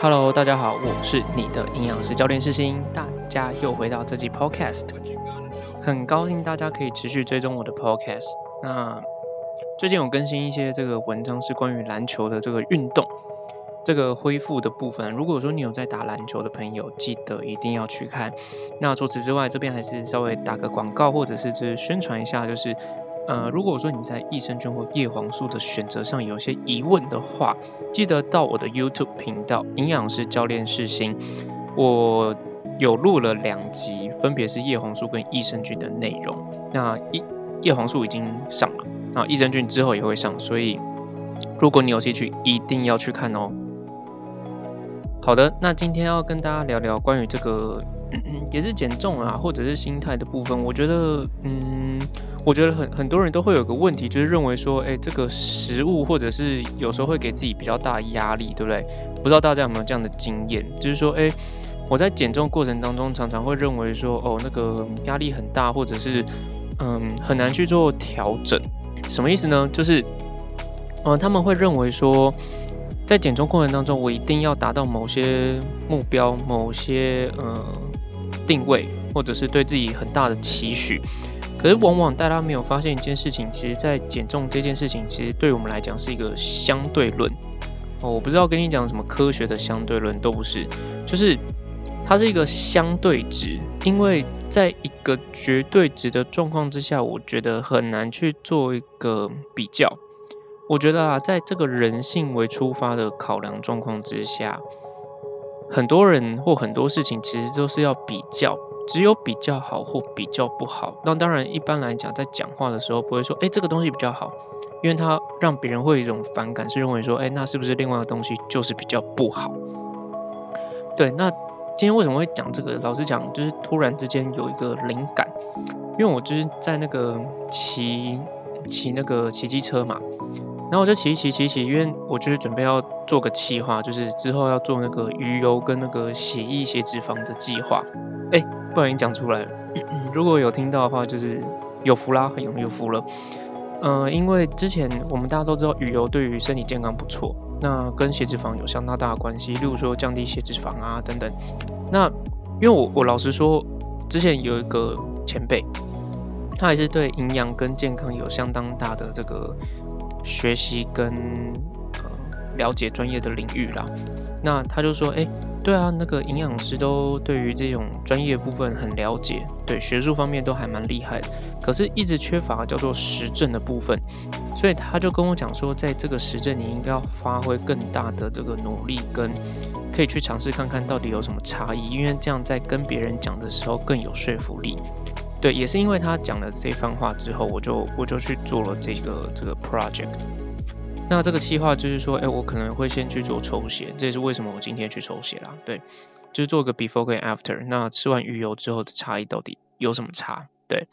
Hello，大家好，我是你的营养师教练世新，大家又回到这集 Podcast，很高兴大家可以持续追踪我的 Podcast。那最近有更新一些这个文章，是关于篮球的这个运动，这个恢复的部分。如果说你有在打篮球的朋友，记得一定要去看。那除此之外，这边还是稍微打个广告，或者是就是宣传一下，就是。呃，如果说你在益生菌或叶黄素的选择上有些疑问的话，记得到我的 YouTube 频道营养师教练世新，我有录了两集，分别是叶黄素跟益生菌的内容。那叶叶黄素已经上了，那，益生菌之后也会上，所以如果你有兴趣，一定要去看哦。好的，那今天要跟大家聊聊关于这个 也是减重啊，或者是心态的部分，我觉得，嗯。我觉得很很多人都会有个问题，就是认为说，哎，这个食物或者是有时候会给自己比较大压力，对不对？不知道大家有没有这样的经验，就是说，哎，我在减重过程当中常常会认为说，哦，那个压力很大，或者是嗯很难去做调整。什么意思呢？就是，嗯，他们会认为说，在减重过程当中，我一定要达到某些目标、某些嗯定位，或者是对自己很大的期许。可是往往大家没有发现一件事情，其实，在减重这件事情，其实对我们来讲是一个相对论。哦，我不知道跟你讲什么科学的相对论，都不是，就是它是一个相对值。因为在一个绝对值的状况之下，我觉得很难去做一个比较。我觉得啊，在这个人性为出发的考量状况之下，很多人或很多事情其实都是要比较。只有比较好或比较不好，那当然一般来讲，在讲话的时候不会说，哎，这个东西比较好，因为它让别人会有一种反感，是认为说，哎，那是不是另外的东西就是比较不好？对，那今天为什么会讲这个？老实讲，就是突然之间有一个灵感，因为我就是在那个骑骑那个骑机车嘛。然后我就骑骑骑骑，因为我就是准备要做个计划，就是之后要做那个鱼油跟那个血液血脂肪的计划。哎，不小心讲出来了。如果有听到的话，就是有福啦，有有福了。嗯，因为之前我们大家都知道鱼油对于身体健康不错，那跟血脂肪有相当大的关系，例如说降低血脂肪啊等等。那因为我我老实说，之前有一个前辈，他还是对营养跟健康有相当大的这个。学习跟呃了解专业的领域啦，那他就说，哎，对啊，那个营养师都对于这种专业部分很了解，对学术方面都还蛮厉害的，可是一直缺乏叫做实证的部分，所以他就跟我讲说，在这个实证你应该要发挥更大的这个努力，跟可以去尝试看看到底有什么差异，因为这样在跟别人讲的时候更有说服力。对，也是因为他讲了这番话之后，我就我就去做了这个这个 project。那这个计划就是说，哎，我可能会先去做抽血，这也是为什么我今天去抽血啦。对，就是做个 before 跟 after。那吃完鱼油之后的差异到底有什么差？对。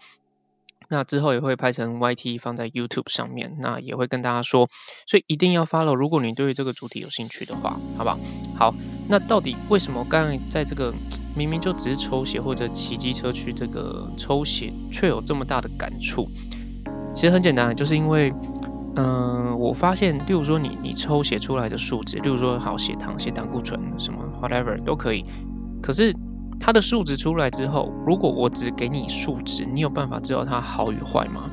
那之后也会拍成 YT 放在 YouTube 上面，那也会跟大家说，所以一定要 follow。如果你对于这个主题有兴趣的话，好不好？好，那到底为什么刚刚在这个明明就只是抽血或者骑机车去这个抽血，却有这么大的感触？其实很简单，就是因为，嗯，我发现，例如说你你抽血出来的数值，例如说好血糖、血胆固醇什么 whatever 都可以，可是。它的数值出来之后，如果我只给你数值，你有办法知道它好与坏吗？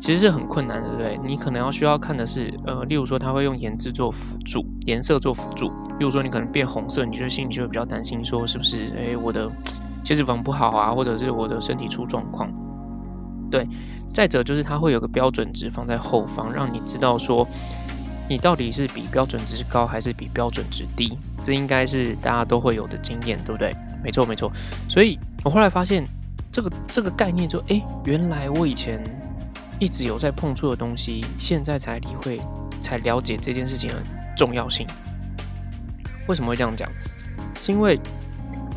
其实是很困难的，对不对？你可能要需要看的是，呃，例如说它会用颜色做辅助，颜色做辅助。例如说你可能变红色，你就心里就会比较担心，说是不是，哎，我的血脂肪不好啊，或者是我的身体出状况。对，再者就是它会有个标准值放在后方，让你知道说。你到底是比标准值高还是比标准值低？这应该是大家都会有的经验，对不对？没错，没错。所以我后来发现这个这个概念，就哎，原来我以前一直有在碰触的东西，现在才理会，才了解这件事情的重要性。为什么会这样讲？是因为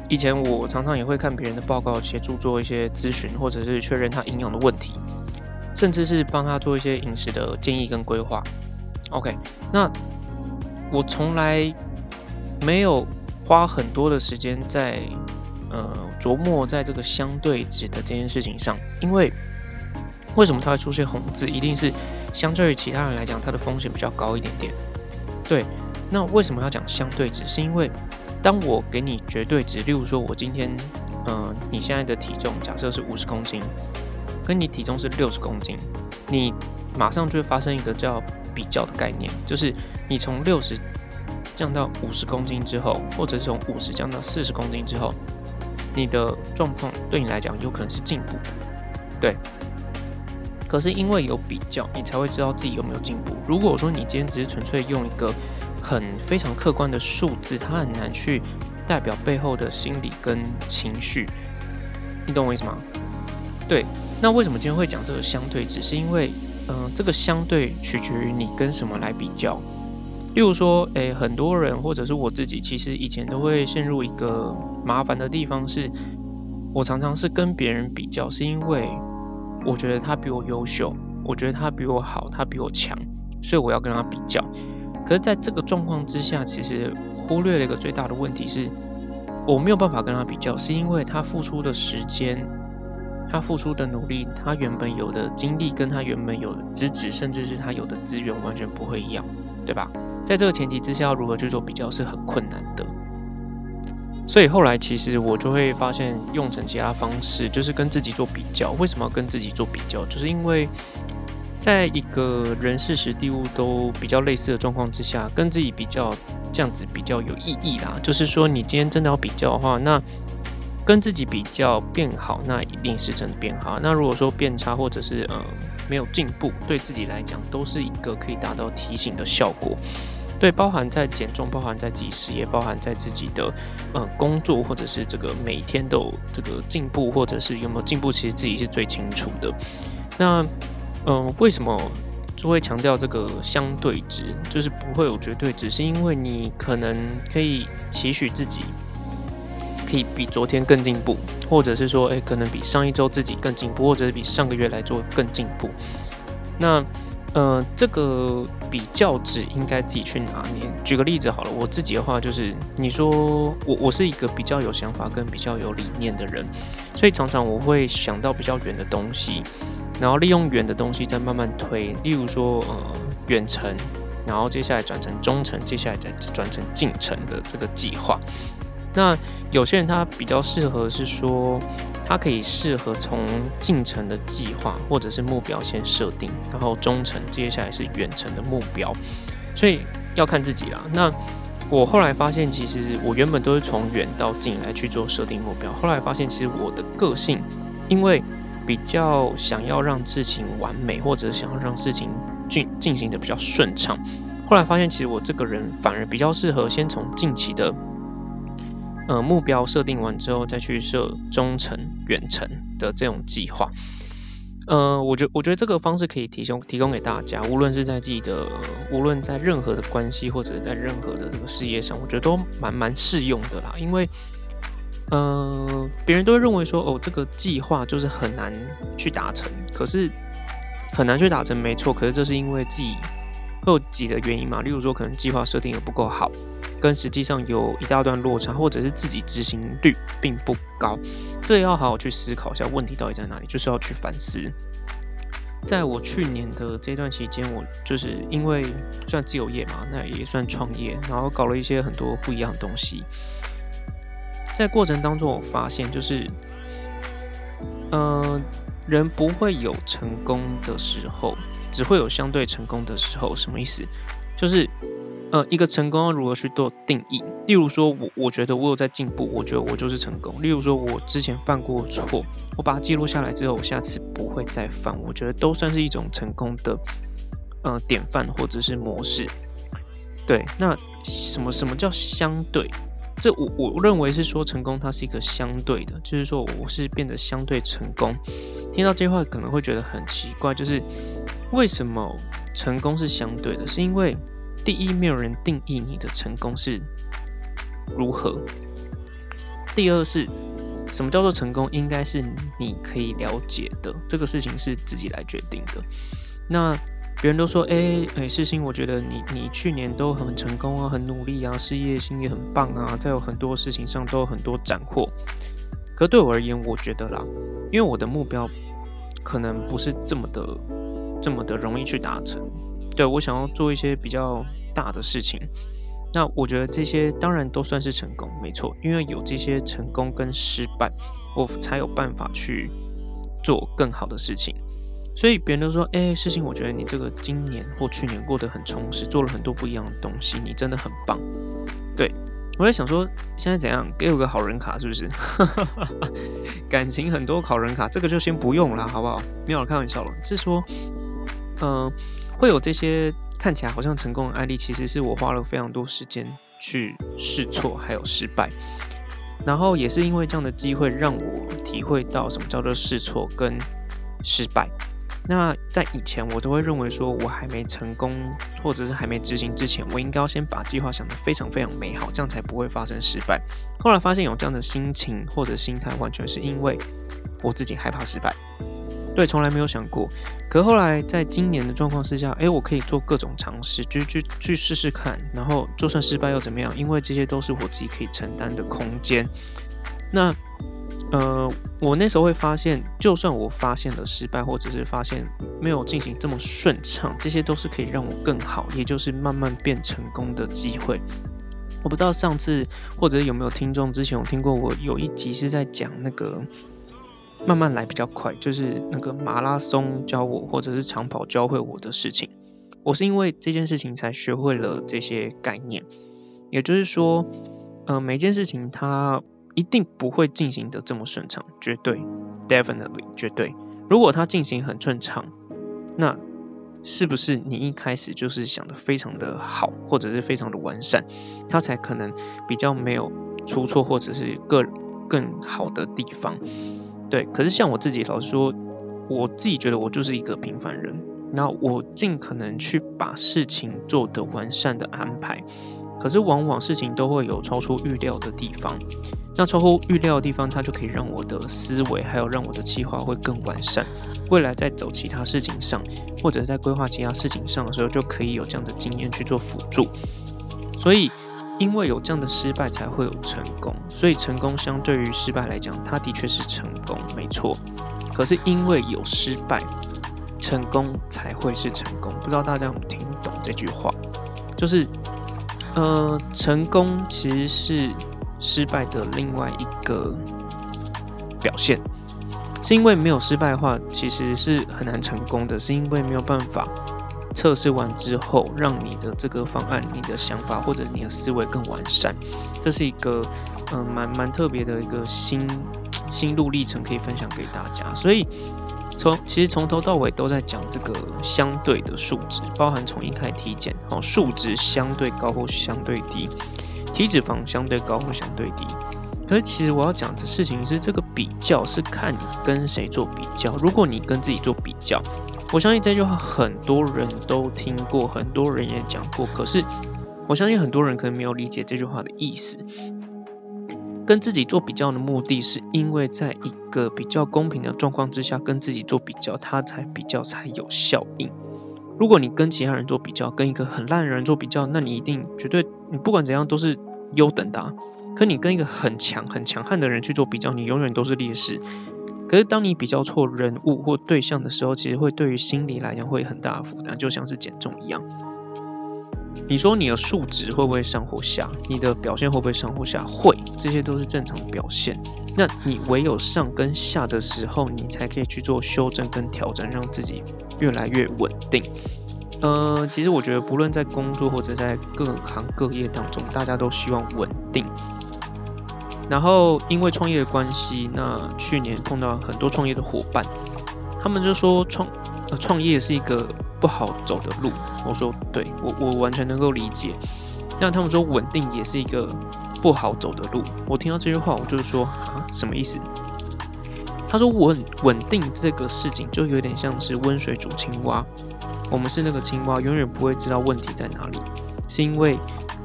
以前我常常也会看别人的报告，协助做一些咨询，或者是确认他营养的问题，甚至是帮他做一些饮食的建议跟规划。OK，那我从来没有花很多的时间在呃琢磨在这个相对值的这件事情上，因为为什么它会出现红字，一定是相对于其他人来讲，它的风险比较高一点点。对，那为什么要讲相对值？是因为当我给你绝对值，例如说我今天，嗯，你现在的体重假设是五十公斤，跟你体重是六十公斤，你马上就会发生一个叫比较的概念，就是你从六十降到五十公斤之后，或者是从五十降到四十公斤之后，你的状况对你来讲有可能是进步，对。可是因为有比较，你才会知道自己有没有进步。如果说你今天只是纯粹用一个很非常客观的数字，它很难去代表背后的心理跟情绪，你懂我意思吗？对，那为什么今天会讲这个相对值？是因为，嗯，这个相对取决于你跟什么来比较。例如说，诶，很多人或者是我自己，其实以前都会陷入一个麻烦的地方，是我常常是跟别人比较，是因为。我觉得他比我优秀，我觉得他比我好，他比我强，所以我要跟他比较。可是，在这个状况之下，其实忽略了一个最大的问题是，我没有办法跟他比较，是因为他付出的时间，他付出的努力，他原本有的精力，跟他原本有的资质，甚至是他有的资源，完全不会一样，对吧？在这个前提之下，要如何去做比较是很困难的。所以后来其实我就会发现，用成其他方式，就是跟自己做比较。为什么要跟自己做比较？就是因为在一个人事时地物都比较类似的状况之下，跟自己比较，这样子比较有意义啦。就是说，你今天真的要比较的话，那跟自己比较变好，那一定是真的变好。那如果说变差，或者是呃没有进步，对自己来讲都是一个可以达到提醒的效果。对，包含在减重，包含在自己事业，包含在自己的呃工作，或者是这个每天都有这个进步，或者是有没有进步，其实自己是最清楚的。那嗯，为什么就会强调这个相对值，就是不会有绝对值，是因为你可能可以期许自己可以比昨天更进步，或者是说，哎，可能比上一周自己更进步，或者是比上个月来做更进步。那呃，这个比较值应该自己去拿捏。举个例子好了，我自己的话就是，你说我我是一个比较有想法跟比较有理念的人，所以常常我会想到比较远的东西，然后利用远的东西再慢慢推。例如说，呃，远程，然后接下来转成中程，接下来再转成近程的这个计划。那有些人他比较适合是说。他可以适合从近程的计划或者是目标先设定，然后中程接下来是远程的目标，所以要看自己啦。那我后来发现，其实我原本都是从远到近来去做设定目标，后来发现其实我的个性，因为比较想要让事情完美，或者想要让事情进进行的比较顺畅，后来发现其实我这个人反而比较适合先从近期的。呃，目标设定完之后，再去设中程、远程的这种计划。呃，我觉我觉得这个方式可以提供提供给大家，无论是在自己的，无论在任何的关系，或者在任何的这个事业上，我觉得都蛮蛮适用的啦。因为，呃，别人都认为说，哦，这个计划就是很难去达成，可是很难去达成，没错。可是这是因为自己会有几个原因嘛？例如说，可能计划设定的不够好。跟实际上有一大段落差，或者是自己执行率并不高，这要好好去思考一下问题到底在哪里，就是要去反思。在我去年的这段期间，我就是因为算自由业嘛，那也算创业，然后搞了一些很多不一样的东西。在过程当中，我发现就是，嗯，人不会有成功的时候，只会有相对成功的时候。什么意思？就是。呃，一个成功要如何去做定义？例如说，我我觉得我有在进步，我觉得我就是成功。例如说，我之前犯过错，我把它记录下来之后，我下次不会再犯，我觉得都算是一种成功的呃典范或者是模式。对，那什么什么叫相对？这我我认为是说成功它是一个相对的，就是说我是变得相对成功。听到这句话可能会觉得很奇怪，就是为什么成功是相对的？是因为第一，没有人定义你的成功是如何；第二是，什么叫做成功，应该是你可以了解的，这个事情是自己来决定的。那别人都说，哎哎，世新，我觉得你你去年都很成功啊，很努力啊，事业心也很棒啊，在有很多事情上都有很多斩获。可对我而言，我觉得啦，因为我的目标可能不是这么的这么的容易去达成。对我想要做一些比较大的事情，那我觉得这些当然都算是成功，没错，因为有这些成功跟失败，我才有办法去做更好的事情。所以别人都说，哎，事情，我觉得你这个今年或去年过得很充实，做了很多不一样的东西，你真的很棒。对我在想说，现在怎样给我个好人卡是不是？感情很多好人卡，这个就先不用了，好不好？没有开玩笑了，是说，嗯，会有这些看起来好像成功的案例，其实是我花了非常多时间去试错，还有失败，然后也是因为这样的机会，让我体会到什么叫做试错跟失败。那在以前，我都会认为说，我还没成功，或者是还没执行之前，我应该要先把计划想得非常非常美好，这样才不会发生失败。后来发现有这样的心情或者心态，完全是因为我自己害怕失败。对，从来没有想过。可后来在今年的状况之下，哎，我可以做各种尝试，去去去试试看，然后就算失败又怎么样？因为这些都是我自己可以承担的空间。那。呃，我那时候会发现，就算我发现了失败，或者是发现没有进行这么顺畅，这些都是可以让我更好，也就是慢慢变成功的机会。我不知道上次或者有没有听众之前有听过我有一集是在讲那个慢慢来比较快，就是那个马拉松教我，或者是长跑教会我的事情。我是因为这件事情才学会了这些概念，也就是说，呃，每件事情它。一定不会进行的这么顺畅，绝对，definitely，绝对。如果它进行很顺畅，那是不是你一开始就是想的非常的好，或者是非常的完善，它才可能比较没有出错，或者是更更好的地方？对。可是像我自己老实说，我自己觉得我就是一个平凡人，那我尽可能去把事情做得完善的安排。可是往往事情都会有超出预料的地方，那超乎预料的地方，它就可以让我的思维还有让我的计划会更完善。未来在走其他事情上，或者在规划其他事情上的时候，就可以有这样的经验去做辅助。所以，因为有这样的失败，才会有成功。所以，成功相对于失败来讲，它的确是成功，没错。可是因为有失败，成功才会是成功。不知道大家有没有听懂这句话？就是。呃，成功其实是失败的另外一个表现，是因为没有失败的话，其实是很难成功的，是因为没有办法测试完之后，让你的这个方案、你的想法或者你的思维更完善，这是一个嗯蛮蛮特别的一个心 心路历程，可以分享给大家，所以。从其实从头到尾都在讲这个相对的数值，包含从一开始体检，哦，数值相对高或相对低，体脂肪相对高或相对低。可是其实我要讲的事情是，这个比较是看你跟谁做比较。如果你跟自己做比较，我相信这句话很多人都听过，很多人也讲过。可是我相信很多人可能没有理解这句话的意思。跟自己做比较的目的是因为在一个比较公平的状况之下，跟自己做比较，它才比较才有效应。如果你跟其他人做比较，跟一个很烂的人做比较，那你一定绝对你不管怎样都是优等的。可你跟一个很强很强悍的人去做比较，你永远都是劣势。可是当你比较错人物或对象的时候，其实会对于心理来讲会很大的负担，就像是减重一样。你说你的数值会不会上或下？你的表现会不会上或下？会，这些都是正常表现。那你唯有上跟下的时候，你才可以去做修正跟调整，让自己越来越稳定。呃，其实我觉得，不论在工作或者在各行各业当中，大家都希望稳定。然后因为创业的关系，那去年碰到很多创业的伙伴，他们就说创呃创业是一个。不好走的路，我说对我我完全能够理解。那他们说稳定也是一个不好走的路，我听到这句话，我就是说啊，什么意思？他说稳稳定这个事情就有点像是温水煮青蛙，我们是那个青蛙，永远不会知道问题在哪里，是因为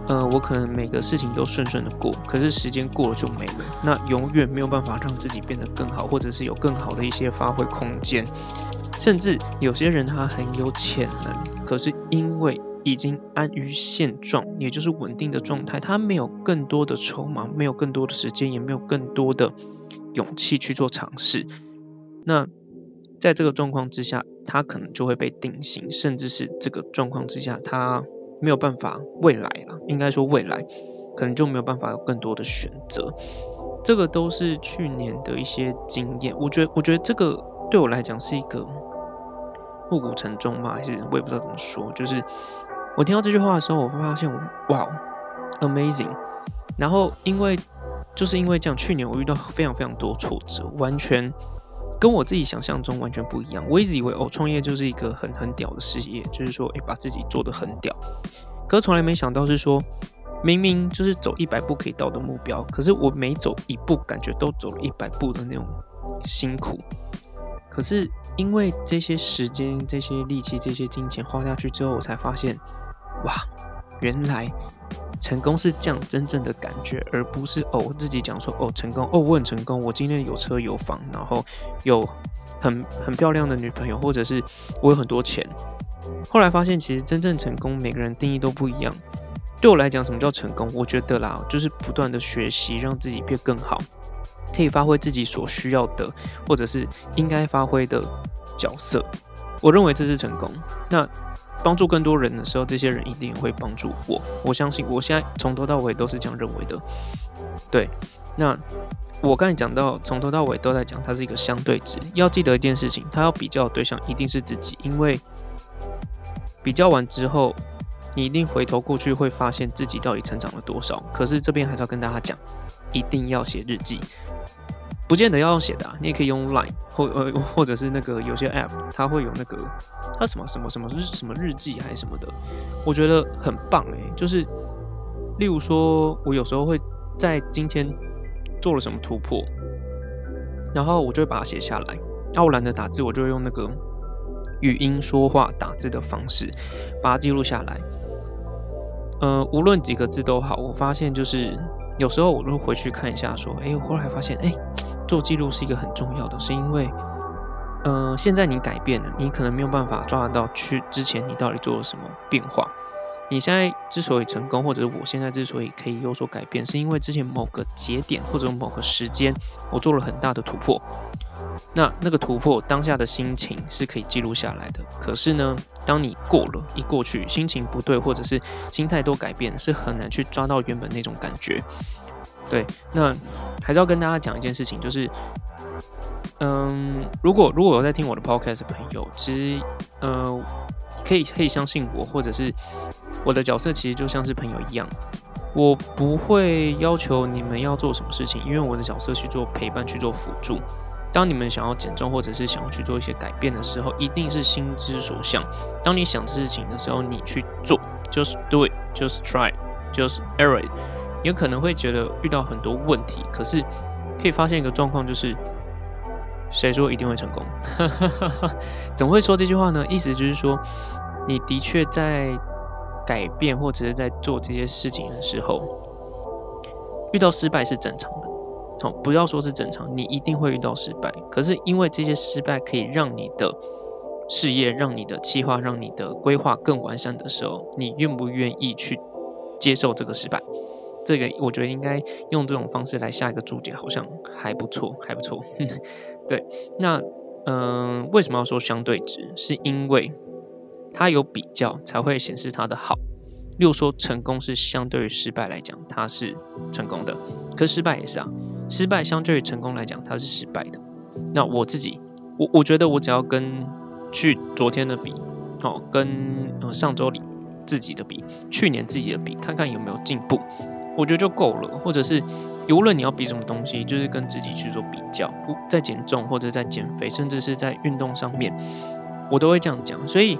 呃我可能每个事情都顺顺的过，可是时间过了就没了，那永远没有办法让自己变得更好，或者是有更好的一些发挥空间。甚至有些人他很有潜能，可是因为已经安于现状，也就是稳定的状态，他没有更多的筹码，没有更多的时间，也没有更多的勇气去做尝试。那在这个状况之下，他可能就会被定型，甚至是这个状况之下，他没有办法未来了，应该说未来可能就没有办法有更多的选择。这个都是去年的一些经验，我觉得，我觉得这个对我来讲是一个暮鼓晨钟嘛，还是我也不知道怎么说。就是我听到这句话的时候，我会发现，哇，amazing。然后因为就是因为这样，去年我遇到非常非常多挫折，完全跟我自己想象中完全不一样。我一直以为哦，创业就是一个很很屌的事业，就是说，哎，把自己做的很屌。可从来没想到是说。明明就是走一百步可以到的目标，可是我每走一步，感觉都走了一百步的那种辛苦。可是因为这些时间、这些力气、这些金钱花下去之后，我才发现，哇，原来成功是这样真正的感觉，而不是哦自己讲说哦成功哦我很成功，我今天有车有房，然后有很很漂亮的女朋友，或者是我有很多钱。后来发现，其实真正成功，每个人定义都不一样。对我来讲，什么叫成功？我觉得啦，就是不断的学习，让自己变更好，可以发挥自己所需要的，或者是应该发挥的角色。我认为这是成功。那帮助更多人的时候，这些人一定会帮助我。我相信，我现在从头到尾都是这样认为的。对，那我刚才讲到，从头到尾都在讲，它是一个相对值。要记得一件事情，它要比较的对象一定是自己，因为比较完之后。你一定回头过去会发现自己到底成长了多少。可是这边还是要跟大家讲，一定要写日记，不见得要用写的啊，你也可以用 Line 或呃或者是那个有些 App 它会有那个它什么什么什么日什么日记还是什么的，我觉得很棒诶。就是例如说我有时候会在今天做了什么突破，然后我就会把它写下来。那我懒得打字，我就会用那个语音说话打字的方式把它记录下来。呃，无论几个字都好，我发现就是有时候我都回去看一下，说，哎，我后来发现，哎，做记录是一个很重要的，是因为，呃，现在你改变了，你可能没有办法抓得到去之前你到底做了什么变化。你现在之所以成功，或者我现在之所以可以有所改变，是因为之前某个节点或者某个时间，我做了很大的突破。那那个突破当下的心情是可以记录下来的。可是呢，当你过了一过去，心情不对，或者是心态都改变，是很难去抓到原本那种感觉。对，那还是要跟大家讲一件事情，就是，嗯，如果如果有在听我的 podcast 的朋友，其实，呃，可以可以相信我，或者是。我的角色其实就像是朋友一样，我不会要求你们要做什么事情，因为我的角色去做陪伴、去做辅助。当你们想要减重或者是想要去做一些改变的时候，一定是心之所向。当你想事情的时候，你去做，just do it，just try，just err it。有可能会觉得遇到很多问题，可是可以发现一个状况就是，谁说一定会成功？怎么会说这句话呢？意思就是说，你的确在。改变或者是在做这些事情的时候，遇到失败是正常的。好，不要说是正常，你一定会遇到失败。可是因为这些失败可以让你的事业、让你的计划、让你的规划更完善的时候，你愿不愿意去接受这个失败？这个我觉得应该用这种方式来下一个注解，好像还不错，还不错。对，那嗯，为什么要说相对值？是因为。它有比较才会显示它的好。例如说，成功是相对于失败来讲，它是成功的；可失败也是啊，失败相对于成功来讲，它是失败的。那我自己，我我觉得我只要跟去昨天的比，哦，跟呃上周里自己的比，去年自己的比，看看有没有进步，我觉得就够了。或者是无论你要比什么东西，就是跟自己去做比较，在减重或者在减肥，甚至是在运动上面，我都会这样讲。所以。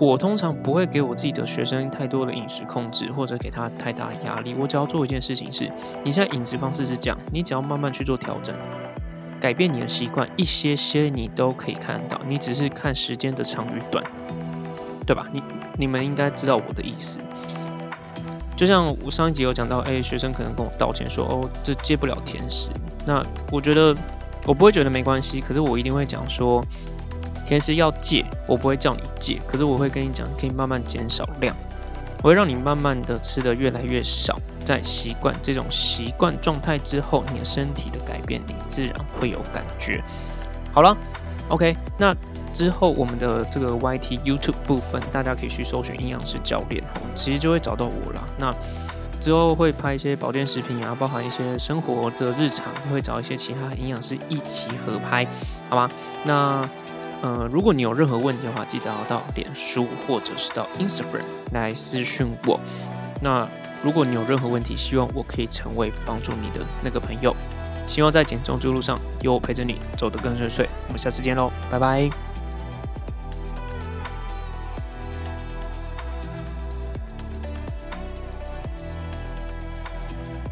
我通常不会给我自己的学生太多的饮食控制，或者给他太大压力。我只要做一件事情是：你现在饮食方式是这样，你只要慢慢去做调整，改变你的习惯，一些些你都可以看到。你只是看时间的长与短，对吧？你你们应该知道我的意思。就像我上一集有讲到，哎，学生可能跟我道歉说，哦，这戒不了甜食。那我觉得我不会觉得没关系，可是我一定会讲说。甜食要戒，我不会叫你戒，可是我会跟你讲，可以慢慢减少量，我会让你慢慢的吃的越来越少，在习惯这种习惯状态之后，你的身体的改变，你自然会有感觉。好了，OK，那之后我们的这个 YT YouTube 部分，大家可以去搜寻营养师教练，其实就会找到我了。那之后会拍一些保健食品啊，包含一些生活的日常，会找一些其他营养师一起合拍，好吗？那呃，如果你有任何问题的话，记得要到脸书或者是到 Instagram 来私讯我。那如果你有任何问题，希望我可以成为帮助你的那个朋友。希望在减重之路上有我陪着你走得更顺遂。我们下次见喽，拜拜。